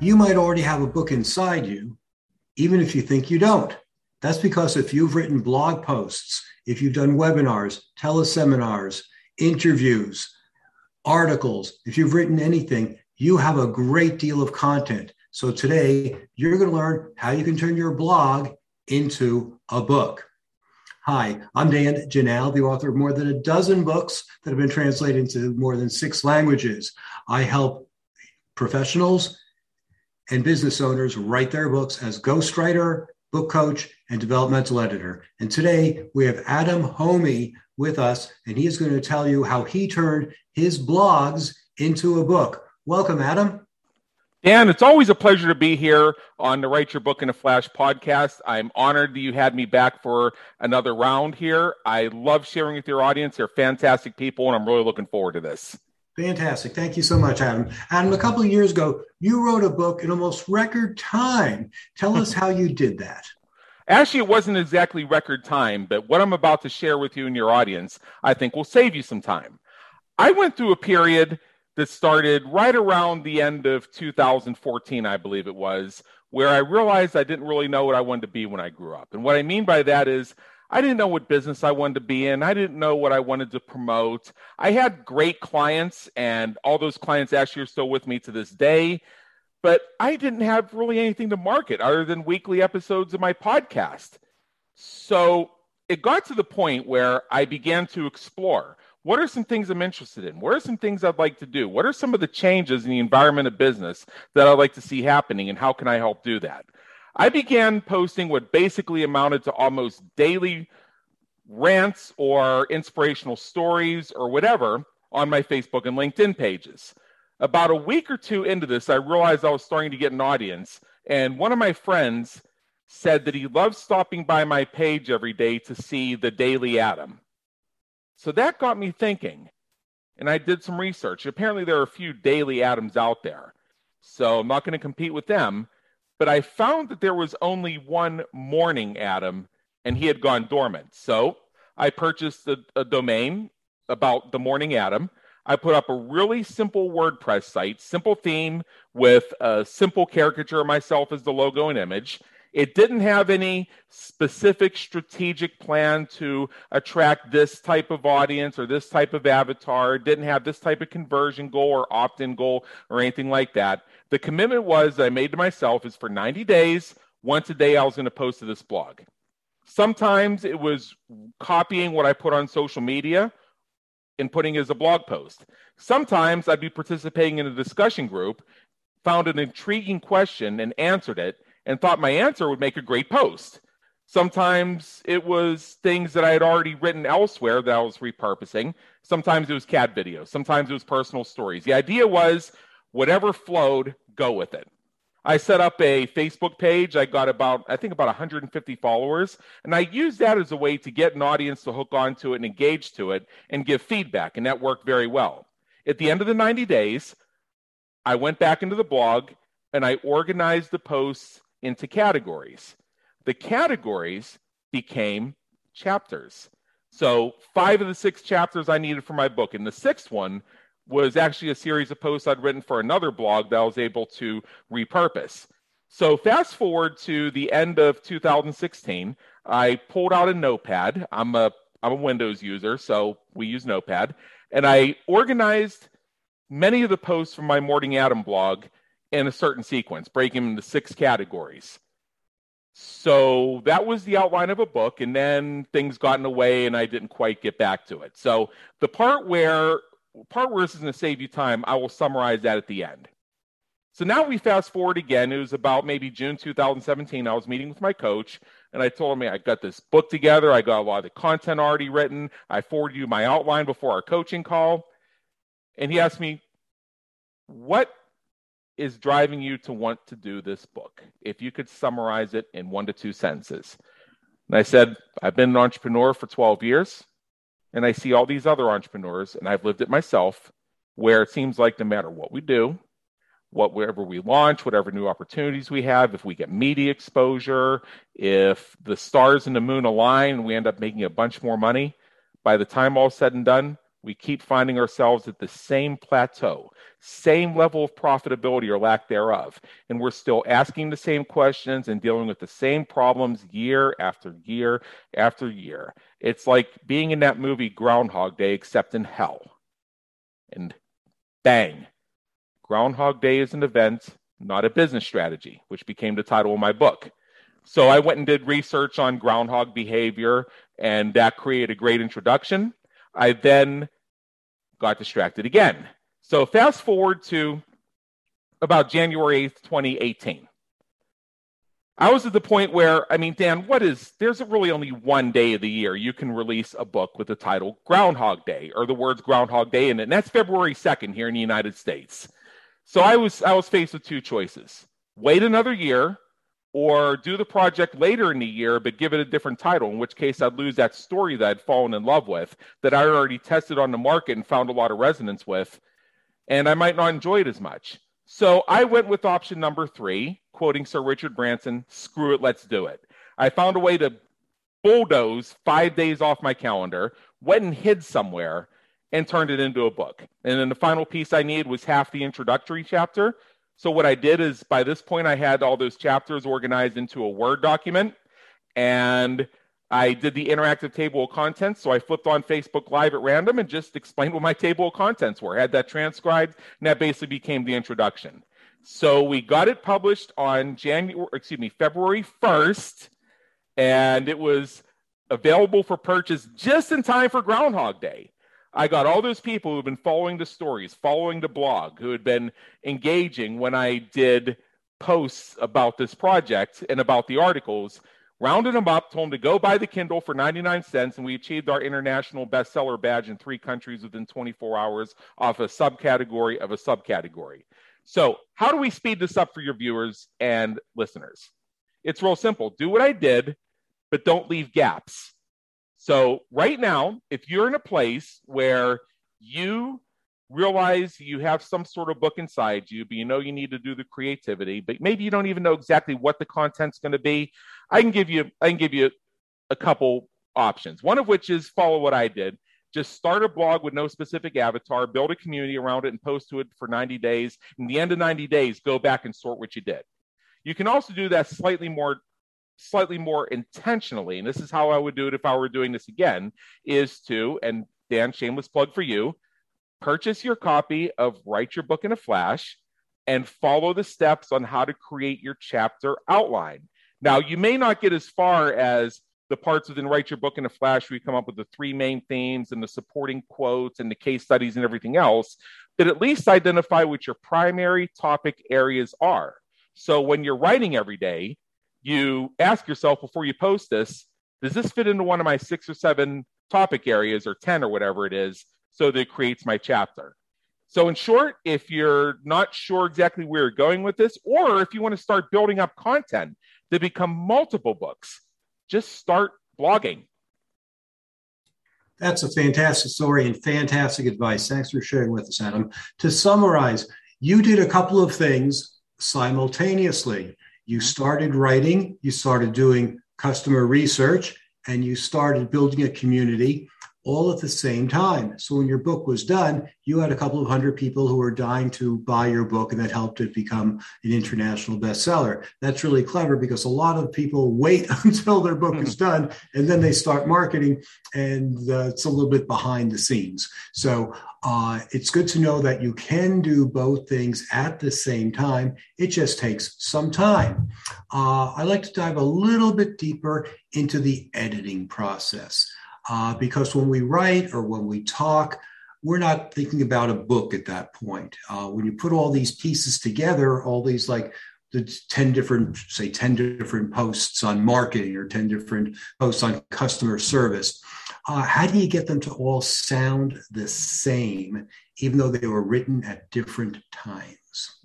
You might already have a book inside you, even if you think you don't. That's because if you've written blog posts, if you've done webinars, teleseminars, interviews, articles, if you've written anything, you have a great deal of content. So today, you're going to learn how you can turn your blog into a book. Hi, I'm Dan Janal, the author of more than a dozen books that have been translated into more than six languages. I help professionals and business owners write their books as ghostwriter, book coach, and developmental editor. And today we have Adam Hommey with us, and he is going to tell you how he turned his blogs into a book. Welcome, Adam. Dan, it's always a pleasure to be here on the Write Your Book in a Flash podcast. I'm honored that you had me back for another round here. I love sharing with your audience. They're fantastic people, and I'm really looking forward to this. Fantastic. Thank you so much, Adam. Adam, a couple of years ago, you wrote a book in almost record time. Tell us how you did that. Actually, it wasn't exactly record time, but what I'm about to share with you and your audience, I think will save you some time. I went through a period that started right around the end of 2014, I believe it was, where I realized I didn't really know what I wanted to be when I grew up. And what I mean by that is I didn't know what business I wanted to be in. I didn't know what I wanted to promote. I had great clients, and all those clients actually are still with me to this day. But I didn't have really anything to market other than weekly episodes of my podcast. So it got to the point where I began to explore what are some things I'm interested in? What are some things I'd like to do? What are some of the changes in the environment of business that I'd like to see happening, and how can I help do that? I began posting what basically amounted to almost daily rants or inspirational stories or whatever on my Facebook and LinkedIn pages. About a week or two into this, I realized I was starting to get an audience, and one of my friends said that he loved stopping by my page every day to see the Daily Adam. So that got me thinking, and I did some research. Apparently, there are a few Daily Adams out there, so I'm not going to compete with them but I found that there was only one morning Adam and he had gone dormant. So I purchased a, a domain about the morning Adam. I put up a really simple WordPress site, simple theme with a simple caricature of myself as the logo and image. It didn't have any specific strategic plan to attract this type of audience or this type of avatar. It didn't have this type of conversion goal or opt in goal or anything like that. The commitment was that I made to myself is for 90 days, once a day, I was going to post to this blog. Sometimes it was copying what I put on social media and putting it as a blog post. Sometimes I'd be participating in a discussion group, found an intriguing question and answered it, and thought my answer would make a great post. Sometimes it was things that I had already written elsewhere that I was repurposing. Sometimes it was cat videos. Sometimes it was personal stories. The idea was whatever flowed, go with it. I set up a Facebook page. I got about, I think, about 150 followers. And I used that as a way to get an audience to hook onto it and engage to it and give feedback. And that worked very well. At the end of the 90 days, I went back into the blog and I organized the posts into categories. The categories became chapters. So, five of the six chapters I needed for my book. And the sixth one was actually a series of posts I'd written for another blog that I was able to repurpose. So fast forward to the end of 2016, I pulled out a notepad. I'm a I'm a Windows user, so we use Notepad, and I organized many of the posts from my Morning Adam blog in a certain sequence, breaking them into six categories. So that was the outline of a book, and then things got in the way, and I didn't quite get back to it. So the part where part where this is going to save you time, I will summarize that at the end. So now we fast forward again. It was about maybe June 2017. I was meeting with my coach, and I told him I got this book together. I got a lot of the content already written. I forwarded you my outline before our coaching call. And he asked me, What is driving you to want to do this book? If you could summarize it in one to two sentences. And I said, I've been an entrepreneur for 12 years, and I see all these other entrepreneurs, and I've lived it myself, where it seems like no matter what we do, whatever we launch, whatever new opportunities we have, if we get media exposure, if the stars and the moon align we end up making a bunch more money, by the time all said and done, we keep finding ourselves at the same plateau, same level of profitability or lack thereof. And we're still asking the same questions and dealing with the same problems year after year after year. It's like being in that movie Groundhog Day, except in hell. And bang, Groundhog Day is an event, not a business strategy, which became the title of my book. So I went and did research on groundhog behavior, and that created a great introduction. I then got distracted again. So fast forward to about January 8th, 2018. I was at the point where, I mean, Dan, what is, there's really only one day of the year you can release a book with the title Groundhog Day or the words Groundhog Day in it. And that's February 2nd here in the United States. So I was, I was faced with two choices wait another year or do the project later in the year but give it a different title in which case i'd lose that story that i'd fallen in love with that i already tested on the market and found a lot of resonance with and i might not enjoy it as much. So i went with option number three quoting sir richard branson screw it let's do it. I found a way to bulldoze five days off my calendar went and hid somewhere and turned it into a book. And then the final piece i needed was half the introductory chapter so what I did is by this point I had all those chapters organized into a Word document and I did the interactive table of contents. So I flipped on Facebook Live at random and just explained what my table of contents were. I had that transcribed, and that basically became the introduction. So we got it published on January, excuse me, February 1st, and it was available for purchase just in time for Groundhog Day. I got all those people who've been following the stories, following the blog, who had been engaging when I did posts about this project and about the articles, rounded them up, told them to go buy the Kindle for 99 cents, and we achieved our international bestseller badge in three countries within 24 hours off a subcategory of a subcategory. So, how do we speed this up for your viewers and listeners? It's real simple. Do what I did, but don't leave gaps. So, right now, if you're in a place where you realize you have some sort of book inside you, but you know you need to do the creativity, but maybe you don't even know exactly what the content's going to be, I can give you I can give you a couple options. One of which is follow what I did. Just start a blog with no specific avatar, build a community around it, and post to it for 90 days. In the end of 90 days, go back and sort what you did. You can also do that slightly more slightly more intentionally, and this is how I would do it if I were doing this again, is to, and Dan, shameless plug for you, purchase your copy of Write Your Book in a Flash and follow the steps on how to create your chapter outline. Now, you may not get as far as the parts within Write Your Book in a Flash where you come up with the three main themes and the supporting quotes and the case studies and everything else, but at least identify what your primary topic areas are. So when you're writing every day, you ask yourself before you post this does this fit into one of my six or seven topic areas or 10 or whatever it is so that it creates my chapter? So in short if you're not sure exactly where you're going with this or if you want to start building up content to become multiple books just start blogging. That's a fantastic story and fantastic advice. Thanks for sharing with us adam. To summarize you did a couple of things simultaneously you mm-hmm. started writing, you started doing customer research, and you started building a community all at the same time. So when your book was done, you had a couple of hundred people who were dying to buy your book, and that helped it become an international bestseller. That's really clever because a lot of people wait until their book is hmm. done and then they start marketing, and uh, it's a little bit behind the scenes. So uh, it's good to know that you can do both things at the same time. It just takes some time. Uh, I like to dive a little bit deeper into the editing process uh, because when we write or when we talk, we're not thinking about a book at that point. Uh, when you put all these pieces together, all these like the 10 different, say 10 different posts on marketing or 10 different posts on customer service, uh, how do you get them to all sound the same, even though they were written at different times?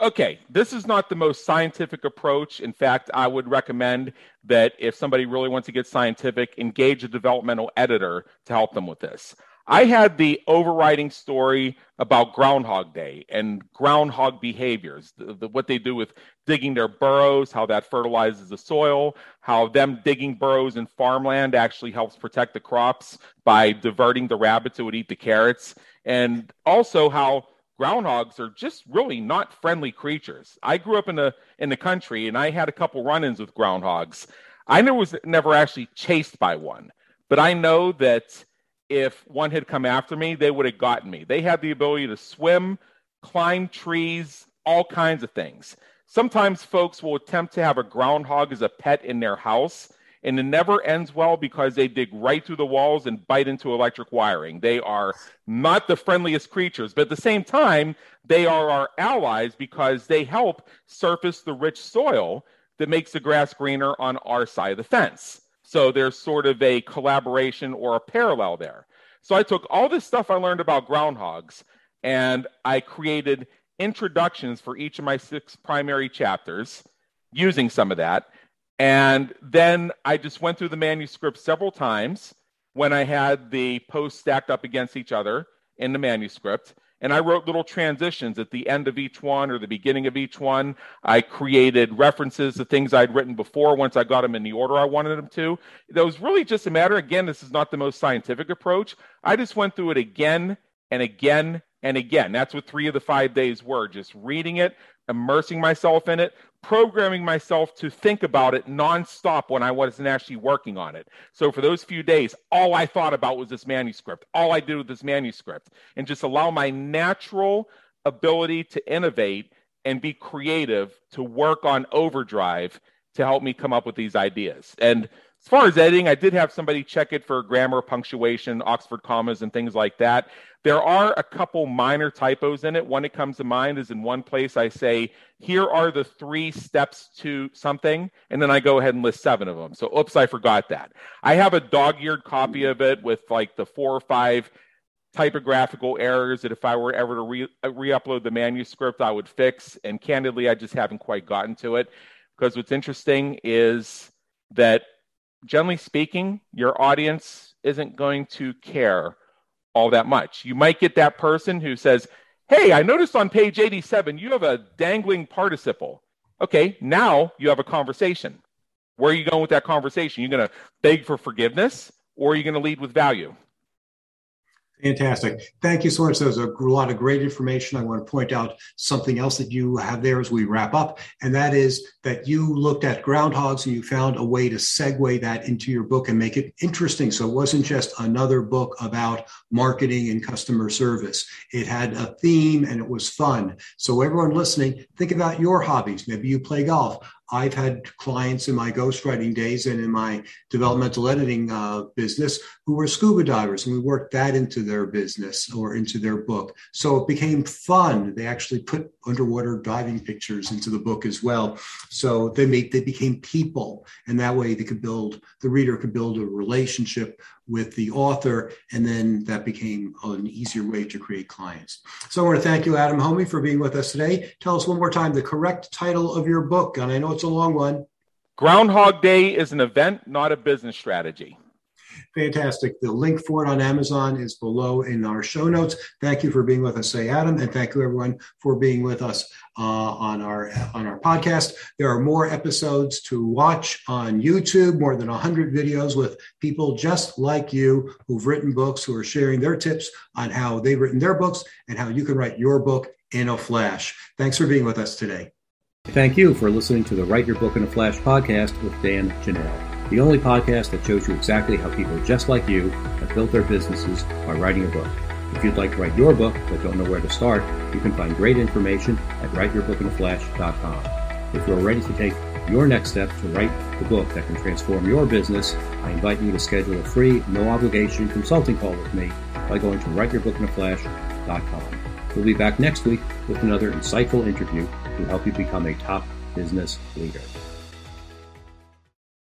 Okay, this is not the most scientific approach. In fact, I would recommend that if somebody really wants to get scientific, engage a developmental editor to help them with this. I had the overriding story about Groundhog Day and groundhog behaviors, the, the, what they do with digging their burrows, how that fertilizes the soil, how them digging burrows in farmland actually helps protect the crops by diverting the rabbits who would eat the carrots, and also how groundhogs are just really not friendly creatures. I grew up in the in the country and I had a couple run-ins with groundhogs. I never was never actually chased by one, but I know that if one had come after me, they would have gotten me. They had the ability to swim, climb trees, all kinds of things. Sometimes folks will attempt to have a groundhog as a pet in their house and it never ends well because they dig right through the walls and bite into electric wiring. They are not the friendliest creatures, but at the same time, they are our allies because they help surface the rich soil that makes the grass greener on our side of the fence. So there's sort of a collaboration or a parallel there. So I took all this stuff I learned about groundhogs and I created introductions for each of my six primary chapters using some of that. And then I just went through the manuscript several times when I had the posts stacked up against each other in the manuscript. And I wrote little transitions at the end of each one or the beginning of each one. I created references to things I'd written before once I got them in the order I wanted them to. It was really just a matter, again, this is not the most scientific approach. I just went through it again and again and again. That's what three of the five days were just reading it, immersing myself in it, programming myself to think about it nonstop when I wasn't actually working on it. So for those few days, all I thought about was this manuscript. All I did with this manuscript, and just allow my natural ability to innovate and be creative to work on overdrive to help me come up with these ideas. And as far as editing, I did have somebody check it for grammar, punctuation, Oxford commas, and things like that. There are a couple minor typos in it. One that comes to mind is in one place I say, here are the three steps to something, and then I go ahead and list seven of them. So, oops, I forgot that. I have a dog eared copy of it with like the four or five typographical errors that if I were ever to re uh, upload the manuscript, I would fix. And candidly, I just haven't quite gotten to it. Because what's interesting is that generally speaking, your audience isn't going to care all that much. You might get that person who says, Hey, I noticed on page 87 you have a dangling participle. Okay, now you have a conversation. Where are you going with that conversation? You're going to beg for forgiveness or are you going to lead with value? Fantastic. Thank you so much. There's a lot of great information. I want to point out something else that you have there as we wrap up, and that is that you looked at groundhogs and you found a way to segue that into your book and make it interesting. So it wasn't just another book about marketing and customer service. It had a theme and it was fun. So everyone listening, think about your hobbies. Maybe you play golf. I've had clients in my ghostwriting days and in my developmental editing uh, business who were scuba divers, and we worked that into their business or into their book. So it became fun. They actually put underwater diving pictures into the book as well. So they made they became people, and that way they could build the reader could build a relationship with the author, and then that became an easier way to create clients. So I want to thank you, Adam Hommey, for being with us today. Tell us one more time the correct title of your book, and I know it's a long one. Groundhog Day is an event, not a business strategy. Fantastic. The link for it on Amazon is below in our show notes. Thank you for being with us, say Adam, and thank you everyone for being with us uh, on our on our podcast. There are more episodes to watch on YouTube. More than hundred videos with people just like you who've written books, who are sharing their tips on how they've written their books and how you can write your book in a flash. Thanks for being with us today. Thank you for listening to the Write Your Book in a Flash podcast with Dan Janal the only podcast that shows you exactly how people just like you have built their businesses by writing a book. If you'd like to write your book but don't know where to start, you can find great information at writeyourbookinaflash.com. If you're ready to take your next step to write the book that can transform your business, I invite you to schedule a free, no obligation consulting call with me by going to writeyourbookinaflash.com. We'll be back next week with another insightful interview to help you become a top business leader.